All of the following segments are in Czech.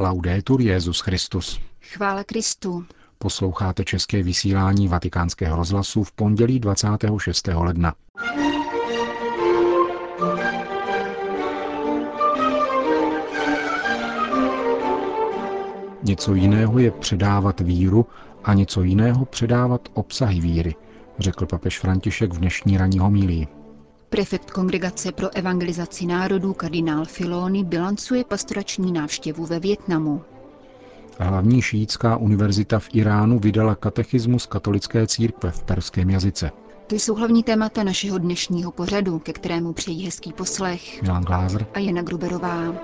Laudetur Jezus Christus. Chvála Kristu. Posloucháte české vysílání Vatikánského rozhlasu v pondělí 26. ledna. Něco jiného je předávat víru a něco jiného předávat obsahy víry, řekl papež František v dnešní ranní homílii. Prefekt Kongregace pro evangelizaci národů kardinál Filoni bilancuje pastorační návštěvu ve Větnamu. Hlavní šíjická univerzita v Iránu vydala katechismus katolické církve v perském jazyce. To jsou hlavní témata našeho dnešního pořadu, ke kterému přejí hezký poslech. Milan Glázer a Jana Gruberová.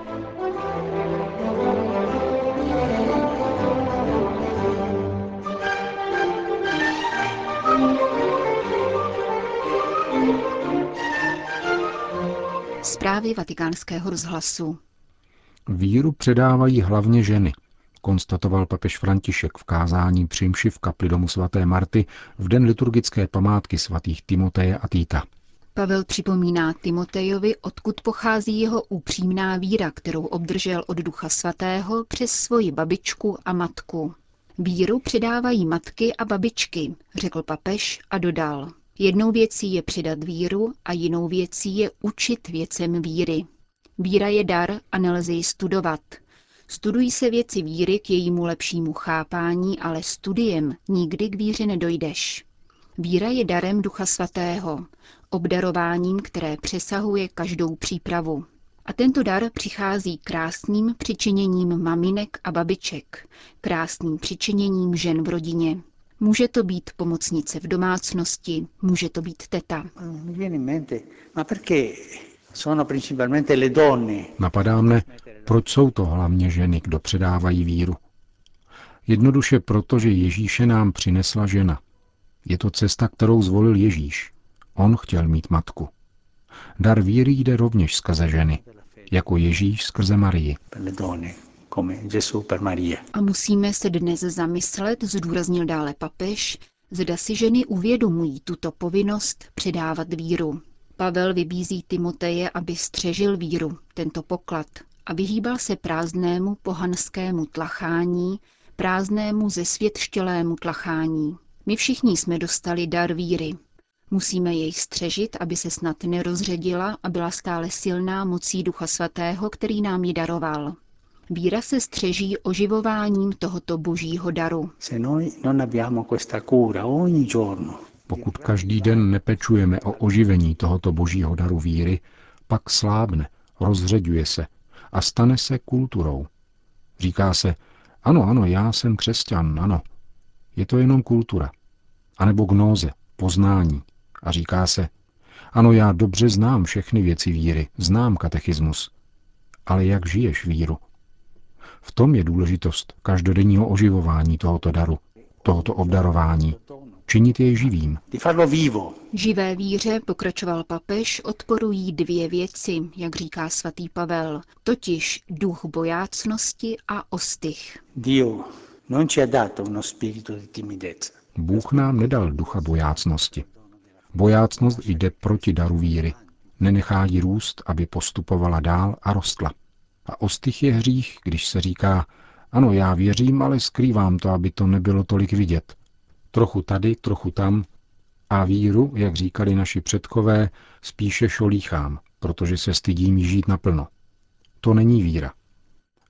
Zprávy vatikánského rozhlasu. Víru předávají hlavně ženy, konstatoval papež František v kázání při v kapli domu svaté Marty v den liturgické památky svatých Timoteje a Týta. Pavel připomíná Timotejovi, odkud pochází jeho upřímná víra, kterou obdržel od Ducha Svatého přes svoji babičku a matku. Víru předávají matky a babičky, řekl papež a dodal. Jednou věcí je přidat víru a jinou věcí je učit věcem víry. Víra je dar a nelze ji studovat. Studují se věci víry k jejímu lepšímu chápání, ale studiem nikdy k víře nedojdeš. Víra je darem Ducha Svatého, obdarováním, které přesahuje každou přípravu. A tento dar přichází krásným přičiněním maminek a babiček, krásným přičiněním žen v rodině. Může to být pomocnice v domácnosti, může to být teta. Napadá mne, proč jsou to hlavně ženy, kdo předávají víru. Jednoduše proto, že Ježíše nám přinesla žena. Je to cesta, kterou zvolil Ježíš. On chtěl mít matku. Dar víry jde rovněž skrze ženy, jako Ježíš skrze Marii A musíme se dnes zamyslet, zdůraznil dále papež, zda si ženy uvědomují tuto povinnost předávat víru. Pavel vybízí Timoteje, aby střežil víru, tento poklad, a vyhýbal se prázdnému pohanskému tlachání, prázdnému zesvětštělému tlachání. My všichni jsme dostali dar víry. Musíme jej střežit, aby se snad nerozředila a byla stále silná mocí Ducha Svatého, který nám ji daroval. Víra se střeží oživováním tohoto božího daru. Pokud každý den nepečujeme o oživení tohoto božího daru víry, pak slábne, rozředuje se a stane se kulturou. Říká se, ano, ano, já jsem křesťan, ano. Je to jenom kultura. A nebo gnóze, poznání. A říká se, ano, já dobře znám všechny věci víry, znám katechismus. Ale jak žiješ víru? V tom je důležitost každodenního oživování tohoto daru, tohoto obdarování, činit jej živým. Živé víře, pokračoval papež, odporují dvě věci, jak říká svatý Pavel, totiž duch bojácnosti a ostych. Bůh nám nedal ducha bojácnosti. Bojácnost jde proti daru víry. Nenechá ji růst, aby postupovala dál a rostla. A ostych je hřích, když se říká, ano, já věřím, ale skrývám to, aby to nebylo tolik vidět. Trochu tady, trochu tam. A víru, jak říkali naši předkové, spíše šolíchám, protože se stydím žít naplno. To není víra.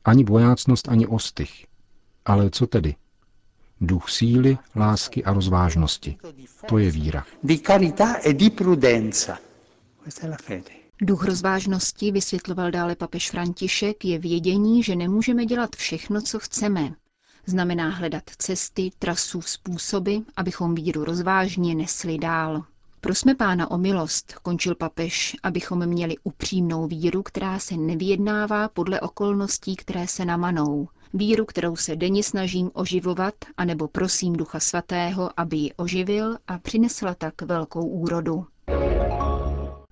Ani bojácnost, ani ostych. Ale co tedy? Duch síly, lásky a rozvážnosti. To je víra. Di carità e di prudenza. Questa è la fede. Duch rozvážnosti, vysvětloval dále papež František, je vědění, že nemůžeme dělat všechno, co chceme. Znamená hledat cesty, trasu, způsoby, abychom víru rozvážně nesli dál. Prosme pána o milost, končil papež, abychom měli upřímnou víru, která se nevyjednává podle okolností, které se namanou. Víru, kterou se denně snažím oživovat, anebo prosím Ducha Svatého, aby ji oživil a přinesla tak velkou úrodu.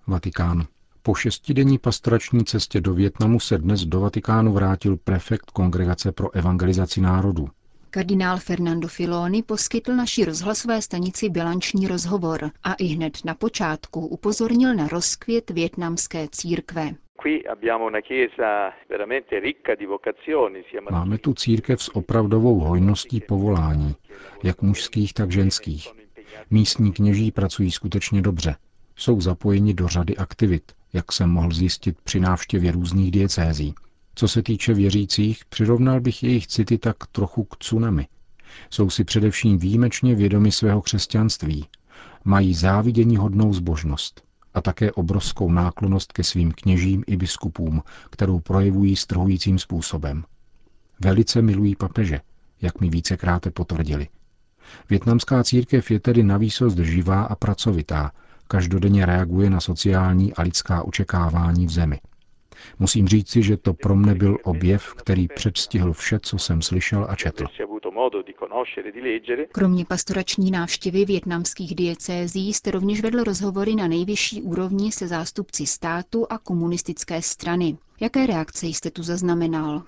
Vatikán. Po šestidenní pastorační cestě do Větnamu se dnes do Vatikánu vrátil prefekt Kongregace pro evangelizaci národů. Kardinál Fernando Filoni poskytl naší rozhlasové stanici bilanční rozhovor a i hned na počátku upozornil na rozkvět větnamské církve. Máme tu církev s opravdovou hojností povolání, jak mužských, tak ženských. Místní kněží pracují skutečně dobře. Jsou zapojeni do řady aktivit, jak jsem mohl zjistit při návštěvě různých diecézí. Co se týče věřících, přirovnal bych jejich city tak trochu k tsunami. Jsou si především výjimečně vědomi svého křesťanství. Mají závidění hodnou zbožnost a také obrovskou náklonost ke svým kněžím i biskupům, kterou projevují strhujícím způsobem. Velice milují papeže, jak mi vícekrát potvrdili. Větnamská církev je tedy na výsost živá a pracovitá, každodenně reaguje na sociální a lidská očekávání v zemi. Musím říci, že to pro mne byl objev, který předstihl vše, co jsem slyšel a četl. Kromě pastorační návštěvy větnamských diecézí jste rovněž vedl rozhovory na nejvyšší úrovni se zástupci státu a komunistické strany. Jaké reakce jste tu zaznamenal?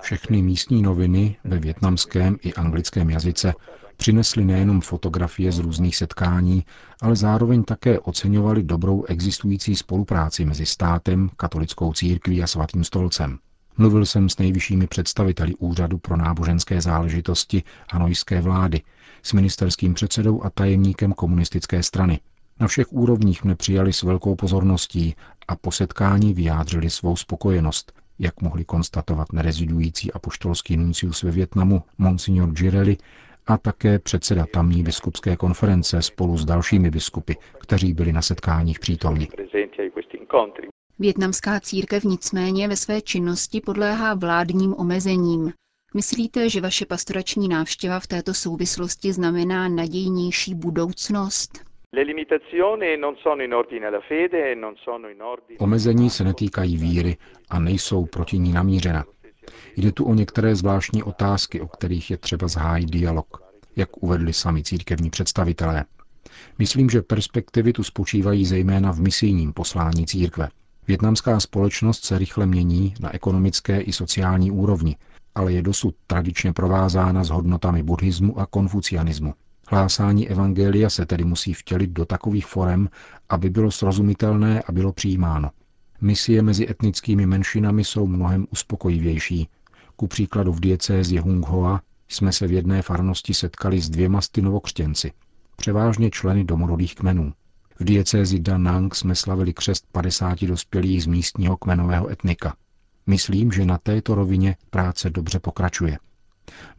Všechny místní noviny ve větnamském i anglickém jazyce přinesli nejenom fotografie z různých setkání, ale zároveň také oceňovali dobrou existující spolupráci mezi státem, katolickou církví a svatým stolcem. Mluvil jsem s nejvyššími představiteli Úřadu pro náboženské záležitosti hanojské vlády, s ministerským předsedou a tajemníkem komunistické strany. Na všech úrovních mne přijali s velkou pozorností a po setkání vyjádřili svou spokojenost, jak mohli konstatovat nerezidující apoštolský nuncius ve Větnamu, monsignor Girelli, a také předseda tamní biskupské konference spolu s dalšími biskupy, kteří byli na setkáních přítomni. Větnamská církev nicméně ve své činnosti podléhá vládním omezením. Myslíte, že vaše pastorační návštěva v této souvislosti znamená nadějnější budoucnost? Omezení se netýkají víry a nejsou proti ní namířena. Jde tu o některé zvláštní otázky, o kterých je třeba zahájit dialog, jak uvedli sami církevní představitelé. Myslím, že perspektivy tu spočívají zejména v misijním poslání církve. Větnamská společnost se rychle mění na ekonomické i sociální úrovni, ale je dosud tradičně provázána s hodnotami buddhismu a konfucianismu. Hlásání evangelia se tedy musí vtělit do takových forem, aby bylo srozumitelné a bylo přijímáno. Misie mezi etnickými menšinami jsou mnohem uspokojivější. Ku příkladu v diecézi Hunghoa jsme se v jedné farnosti setkali s dvěma stynovokřtěnci, převážně členy domorodých kmenů. V diecézi Da Nang jsme slavili křest 50 dospělých z místního kmenového etnika. Myslím, že na této rovině práce dobře pokračuje.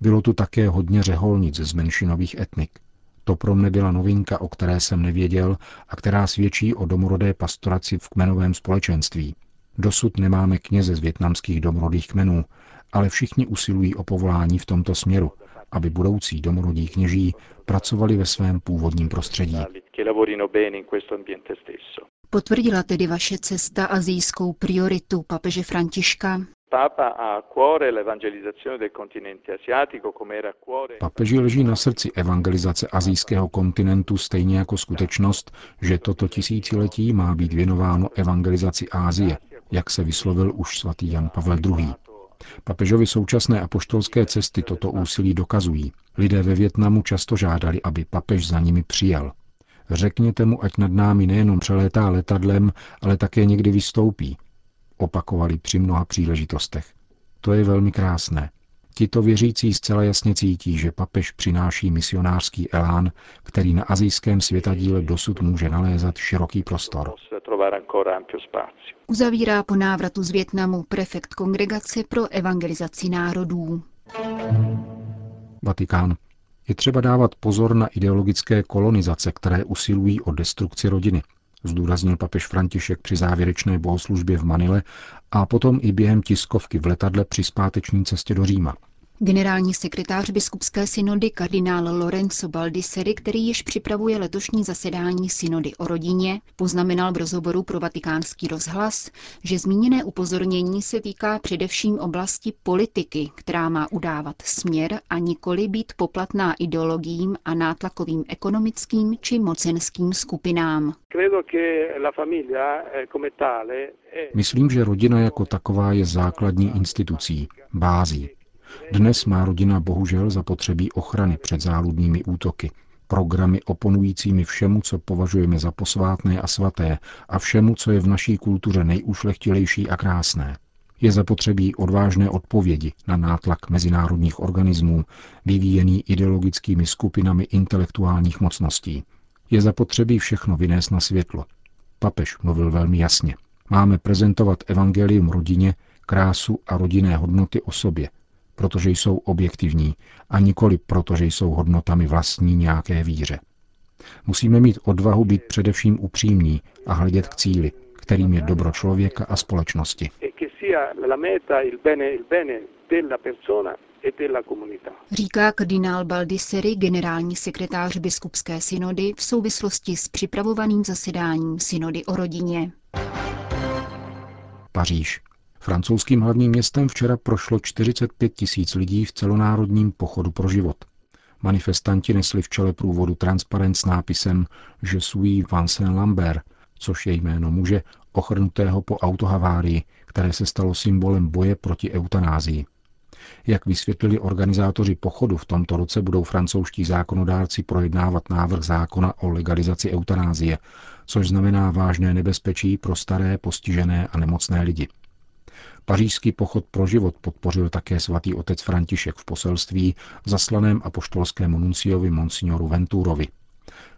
Bylo tu také hodně řeholnic z menšinových etnik. To pro mne byla novinka, o které jsem nevěděl a která svědčí o domorodé pastoraci v kmenovém společenství. Dosud nemáme kněze z větnamských domorodých kmenů, ale všichni usilují o povolání v tomto směru, aby budoucí domorodí kněží pracovali ve svém původním prostředí. Potvrdila tedy vaše cesta azijskou prioritu papeže Františka? Papeži leží na srdci evangelizace azijského kontinentu stejně jako skutečnost, že toto tisíciletí má být věnováno evangelizaci Ázie, jak se vyslovil už svatý Jan Pavel II. Papežovi současné apoštolské cesty toto úsilí dokazují. Lidé ve Větnamu často žádali, aby papež za nimi přijel. Řekněte mu, ať nad námi nejenom přelétá letadlem, ale také někdy vystoupí. Opakovali při mnoha příležitostech. To je velmi krásné. Tito věřící zcela jasně cítí, že papež přináší misionářský elán, který na azijském světadíle dosud může nalézat široký prostor. Uzavírá po návratu z Větnamu prefekt Kongregace pro evangelizaci národů. Vatikán. Je třeba dávat pozor na ideologické kolonizace, které usilují o destrukci rodiny, zdůraznil papež František při závěrečné bohoslužbě v Manile a potom i během tiskovky v letadle při zpáteční cestě do Říma. Generální sekretář biskupské synody kardinál Lorenzo Baldisseri, který již připravuje letošní zasedání synody o rodině, poznamenal v rozhovoru pro vatikánský rozhlas, že zmíněné upozornění se týká především oblasti politiky, která má udávat směr a nikoli být poplatná ideologiím a nátlakovým ekonomickým či mocenským skupinám. Myslím, že rodina jako taková je základní institucí, bází, dnes má rodina bohužel zapotřebí ochrany před záludnými útoky, programy oponujícími všemu, co považujeme za posvátné a svaté a všemu, co je v naší kultuře nejušlechtilejší a krásné. Je zapotřebí odvážné odpovědi na nátlak mezinárodních organismů, vyvíjený ideologickými skupinami intelektuálních mocností. Je zapotřebí všechno vynést na světlo. Papež mluvil velmi jasně. Máme prezentovat evangelium rodině, krásu a rodinné hodnoty o sobě, protože jsou objektivní a nikoli proto, že jsou hodnotami vlastní nějaké víře. Musíme mít odvahu být především upřímní a hledět k cíli, kterým je dobro člověka a společnosti. Říká kardinál Baldisseri, generální sekretář biskupské synody, v souvislosti s připravovaným zasedáním synody o rodině. Paříž. Francouzským hlavním městem včera prošlo 45 tisíc lidí v celonárodním pochodu pro život. Manifestanti nesli v čele průvodu transparent s nápisem Je suis Vincent Lambert, což je jméno muže ochrnutého po autohavárii, které se stalo symbolem boje proti eutanázii. Jak vysvětlili organizátoři pochodu, v tomto roce budou francouzští zákonodárci projednávat návrh zákona o legalizaci eutanázie, což znamená vážné nebezpečí pro staré, postižené a nemocné lidi. Pařížský pochod pro život podpořil také svatý otec František v poselství zaslaném apoštolskému nunciovi Monsignoru Venturovi.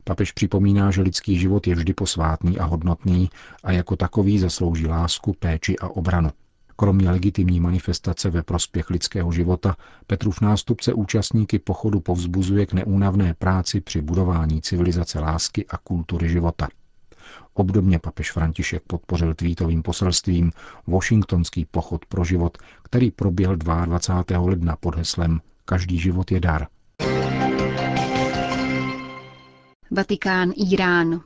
Papež připomíná, že lidský život je vždy posvátný a hodnotný a jako takový zaslouží lásku, péči a obranu. Kromě legitimní manifestace ve prospěch lidského života, Petrův nástupce účastníky pochodu povzbuzuje k neúnavné práci při budování civilizace lásky a kultury života. Obdobně papež František podpořil tweetovým poselstvím Washingtonský pochod pro život, který proběhl 22. ledna pod heslem Každý život je dar. Vatikán, Irán.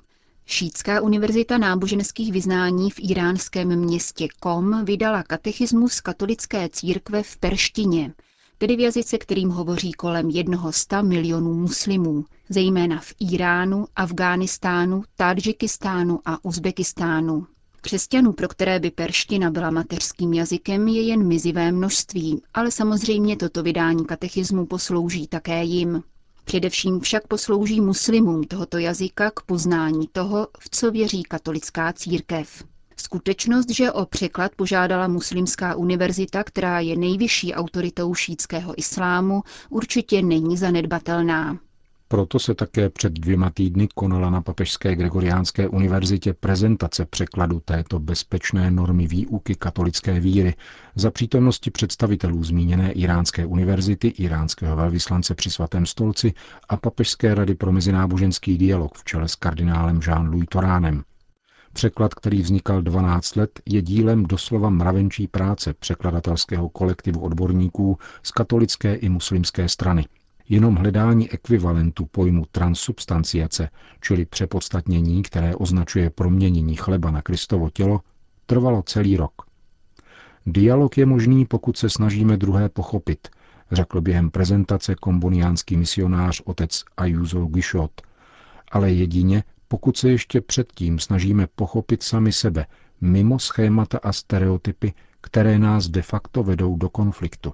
Šítská univerzita náboženských vyznání v iránském městě Kom vydala katechismus katolické církve v perštině, tedy v jazyce, kterým hovoří kolem jednoho sta milionů muslimů, zejména v Iránu, Afghánistánu, Tadžikistánu a Uzbekistánu. Křesťanů, pro které by perština byla mateřským jazykem, je jen mizivé množství, ale samozřejmě toto vydání katechismu poslouží také jim. Především však poslouží muslimům tohoto jazyka k poznání toho, v co věří katolická církev. Skutečnost, že o překlad požádala Muslimská univerzita, která je nejvyšší autoritou šítského islámu, určitě není zanedbatelná. Proto se také před dvěma týdny konala na Papežské Gregoriánské univerzitě prezentace překladu této bezpečné normy výuky katolické víry za přítomnosti představitelů zmíněné Iránské univerzity, iránského velvyslance při svatém stolci a Papežské rady pro mezináboženský dialog v čele s kardinálem Jean-Louis Toránem. Překlad, který vznikal 12 let, je dílem doslova mravenčí práce překladatelského kolektivu odborníků z katolické i muslimské strany. Jenom hledání ekvivalentu pojmu transsubstanciace, čili přepodstatnění, které označuje proměnění chleba na Kristovo tělo, trvalo celý rok. Dialog je možný, pokud se snažíme druhé pochopit, řekl během prezentace komboniánský misionář otec Ayuso Gishot, ale jedině, pokud se ještě předtím snažíme pochopit sami sebe, mimo schémata a stereotypy, které nás de facto vedou do konfliktu.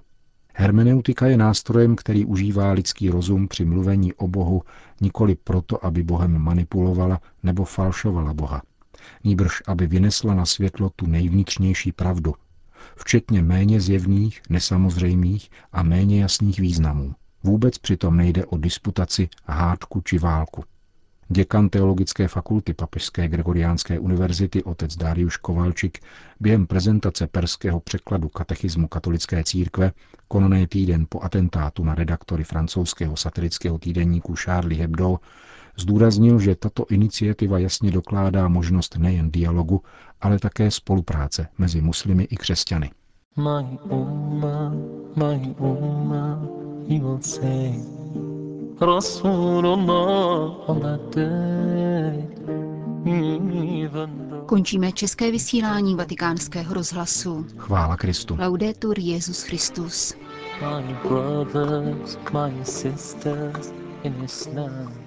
Hermeneutika je nástrojem, který užívá lidský rozum při mluvení o Bohu nikoli proto, aby Bohem manipulovala nebo falšovala Boha. Nýbrž, aby vynesla na světlo tu nejvnitřnější pravdu, včetně méně zjevných, nesamozřejmých a méně jasných významů. Vůbec přitom nejde o disputaci, hádku či válku. Děkan teologické fakulty Papežské Gregoriánské univerzity otec Dariuš Kovalčik během prezentace perského překladu katechismu katolické církve, konané týden po atentátu na redaktory francouzského satirického týdenníku Charlie Hebdo, zdůraznil, že tato iniciativa jasně dokládá možnost nejen dialogu, ale také spolupráce mezi muslimy i křesťany. My Ummah, my Ummah, Končíme české vysílání vatikánského rozhlasu. Chvála Kristu. Laudetur Jezus Christus. my brothers, my sisters in Islam.